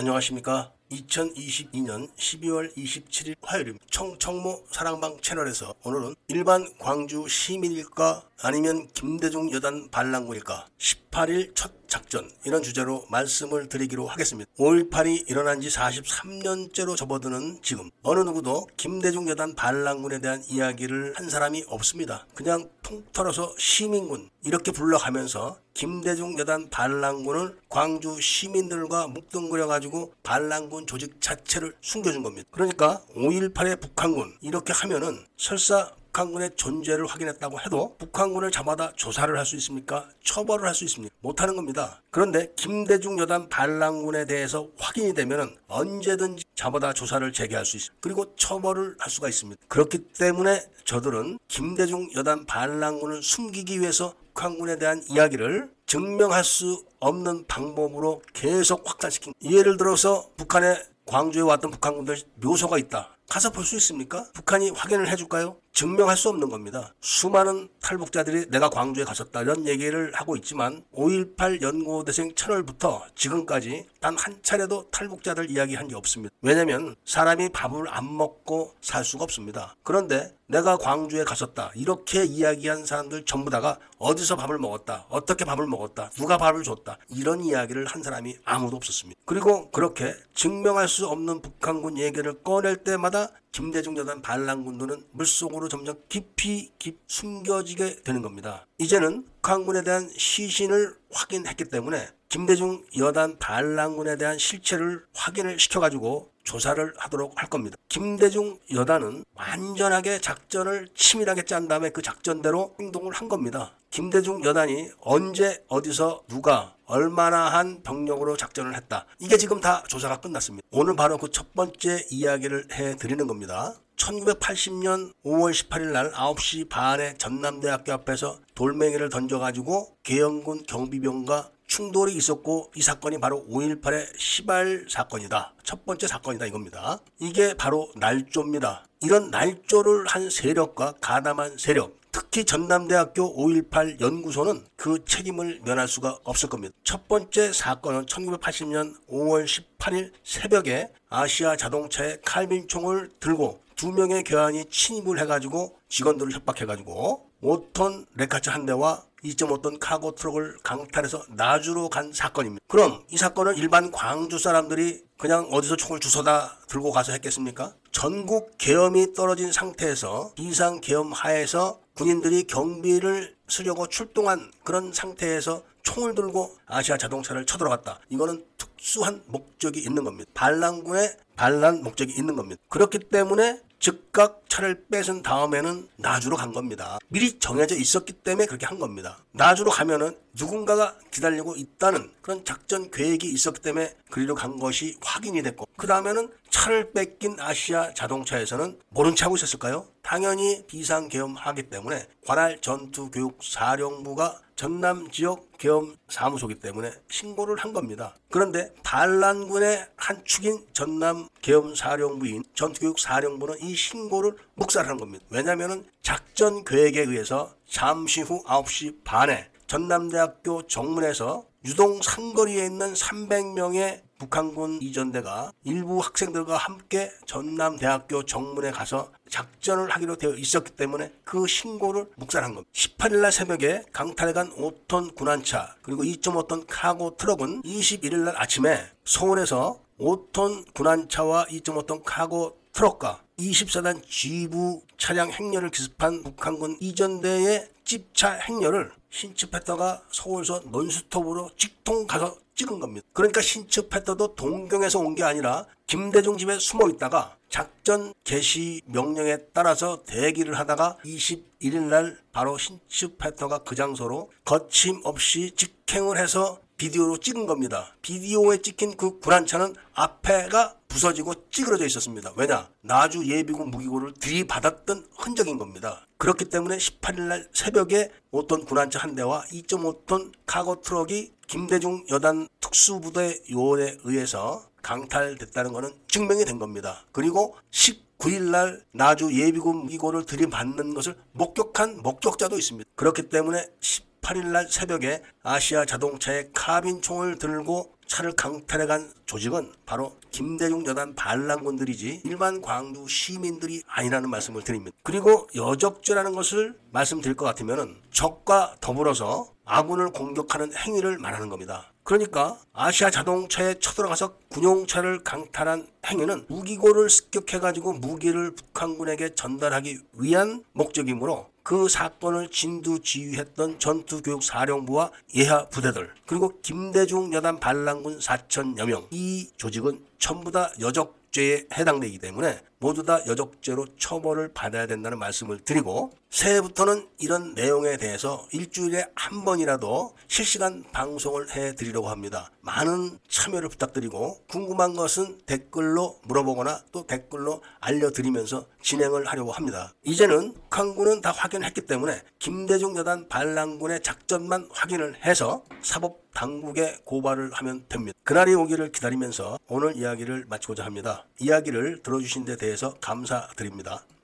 안녕하십니까. 2022년 12월 27일 화요일입니다. 청청모 사랑방 채널에서 오늘은 일반 광주 시민일까 아니면 김대중 여단 반란군일까 18일 첫 작전 이런 주제로 말씀을 드리기로 하겠습니다. 5.18이 일어난 지 43년째로 접어드는 지금 어느 누구도 김대중 여단 반란군에 대한 이야기를 한 사람이 없습니다. 그냥 통털어서 시민군 이렇게 불러가면서 김대중 여단 반란군을 광주 시민들과 묵등그려 가지고 반란군 조직 자체를 숨겨준 겁니다. 그러니까 5.18의 북한군 이렇게 하면은 설사 북한군의 존재를 확인했다고 해도 북한군을 잡아다 조사를 할 수 있습니까? 처벌을 할 수 있습니까? 못하는 겁니다. 그런데 김대중 여단 반란군에 대해서 확인이 되면 언제든지 잡아다 조사를 재개할 수 있습니다. 그리고 처벌을 할 수가 있습니다. 그렇기 때문에 저들은 김대중 여단 반란군을 숨기기 위해서 북한군에 대한 이야기를 증명할 수 없는 방법으로 계속 확산시킨 예를 들어서 북한에 광주에 왔던 북한군들 묘소가 있다. 가서 볼 수 있습니까? 북한이 확인을 해줄까요? 증명할 수 없는 겁니다. 수많은 탈북자들이 내가 광주에 갔었다 이런 얘기를 하고 있지만 5.18 연고대생 철월부터 지금까지 단 한 차례도 탈북자들 이야기한 게 없습니다. 왜냐하면 사람이 밥을 안 먹고 살 수가 없습니다. 그런데 내가 광주에 갔었다 이렇게 이야기한 사람들 전부 다가 어디서 밥을 먹었다 어떻게 밥을 먹었다 누가 밥을 줬다 이런 이야기를 한 사람이 아무도 없었습니다. 그리고 그렇게 증명할 수 없는 북한군 얘기를 꺼낼 때마다 김대중 여단 반란군들은 물속으로 점점 깊이 깊 숨겨지게 되는 겁니다. 이제는 북한군에 대한 시신을 확인했기 때문에 김대중 여단 반란군에 대한 실체를 확인을 시켜가지고 조사를 하도록 할 겁니다. 김대중 여단은 완전하게 작전을 치밀하게 짠 다음에 그 작전대로 행동을 한 겁니다. 김대중 여단이 언제 어디서 누가 얼마나 한 병력으로 작전을 했다. 이게 지금 다 조사가 끝났습니다. 오늘 바로 그 첫 번째 이야기를 해 드리는 겁니다. 1980년 5월 18일 날 9시 반에 전남대학교 앞에서 돌멩이를 던져가지고 계영군 경비병과 충돌이 있었고 이 사건이 바로 5.18의 시발 사건이다. 첫 번째 사건이다 이겁니다. 이게 바로 날조입니다. 이런 날조를 한 세력과 가담한 세력 특히 전남대학교 5.18 연구소는 그 책임을 면할 수가 없을 겁니다. 첫 번째 사건은 1980년 5월 18일 새벽에 아시아 자동차의 칼빈총을 들고 두 명의 교환이 침입을 해가지고 직원들을 협박해가지고 5톤 레카차 한 대와 2.5톤 카고 트럭을 강탈해서 나주로 간 사건입니다. 그럼 이 사건을 일반 광주 사람들이 그냥 어디서 총을 주워다 들고 가서 했겠습니까? 전국 계엄이 떨어진 상태에서 비상 계엄 하에서 군인들이 경비를 쓰려고 출동한 그런 상태에서 총을 들고 아시아 자동차를 쳐들어갔다. 이거는 특수한 목적이 있는 겁니다. 반란군의 반란 목적이 있는 겁니다. 그렇기 때문에 즉각 차를 뺏은 다음에는 나주로 간 겁니다. 미리 정해져 있었기 때문에 그렇게 한 겁니다. 나주로 가면은 누군가가 기다리고 있다는 그런 작전 계획이 있었기 때문에 그리로 간 것이 확인이 됐고 그 다음에는 차를 뺏긴 아시아 자동차에서는 모른 체 하고 있었을까요? 당연히 비상계엄하기 때문에 관할 전투교육 사령부가 전남 지역 계엄 사무소기 때문에 신고를 한 겁니다. 그런데 반란군의 한 축인 전남 계엄 사령부인 전투교육 사령부는 이 신고를 묵살한 겁니다. 왜냐하면 작전 계획에 의해서 잠시 후 9시 반에 전남대학교 정문에서 유동 상거리에 있는 300명의 북한군 이전대가 일부 학생들과 함께 전남대학교 정문에 가서 작전을 하기로 되어 있었기 때문에 그 신고를 묵살한 겁니다. 18일날 새벽에 강탈해간 5톤 군안차 그리고 2.5톤 카고 트럭은 21일날 아침에 서울에서 5톤 군안차와 2.5톤 카고 트럭과 24단 지부 차량 행렬을 기습한 북한군 이전대의 집차 행렬을 신츠 패터가 서울서 논스톱으로 직통 가서 찍은 겁니다. 그러니까 신츠 패터도 동경에서 온 게 아니라 김대중 집에 숨어 있다가 작전 개시 명령에 따라서 대기를 하다가 21일 날 바로 신츠 패터가 그 장소로 거침없이 직행을 해서 비디오로 찍은 겁니다. 비디오에 찍힌 그 불안차는 앞에가 부서지고 찌그러져 있었습니다. 왜냐? 나주 예비군 무기고를 들이받았던 흔적인 겁니다. 그렇기 때문에 18일날 새벽에 5톤 군용차 한 대와 2.5톤 카고 트럭이 김대중 여단 특수부대 요원에 의해서 강탈됐다는 것은 증명이 된 겁니다. 그리고 19일날 나주 예비군 무기고를 들이받는 것을 목격한 목격자도 있습니다. 그렇기 때문에 8일 날 새벽에 아시아 자동차의 카빈 총을 들고 차를 강탈해 간 조직은 바로 김대중 여단 반란군들이지 일반 광주 시민들이 아니라는 말씀을 드립니다. 그리고 여적죄라는 것을 말씀드릴 것 같으면 적과 더불어서 아군을 공격하는 행위를 말하는 겁니다. 그러니까 아시아 자동차에 쳐들어가서 군용차를 강탈한 행위는 무기고를 습격해가지고 무기를 북한군에게 전달하기 위한 목적이므로 그 사건을 진두 지휘했던 전투교육사령부와 예하 부대들 그리고 김대중 여단 반란군 4천여 명 이 조직은 전부 다 여적 죄에 해당되기 때문에 모두 다 여적죄로 처벌을 받아야 된다는 말씀을 드리고 새해부터는 이런 내용에 대해서 일주일에 한 번이라도 실시간 방송을 해 드리려고 합니다. 많은 참여를 부탁드리고 궁금한 것은 댓글로 물어보거나 또 댓글로 알려드리면서 진행을 하려고 합니다. 이제는 북한군은 다 확인했기 때문에 김대중 여단 반란군의 작전만 확인을 해서 사법 당국에 고발을 하면 됩니다. 그날이 오기를 기다리면서 오늘 이야기를 마치고자 합니다. 이야기를 들어주신 데 대해서 감사드립니다.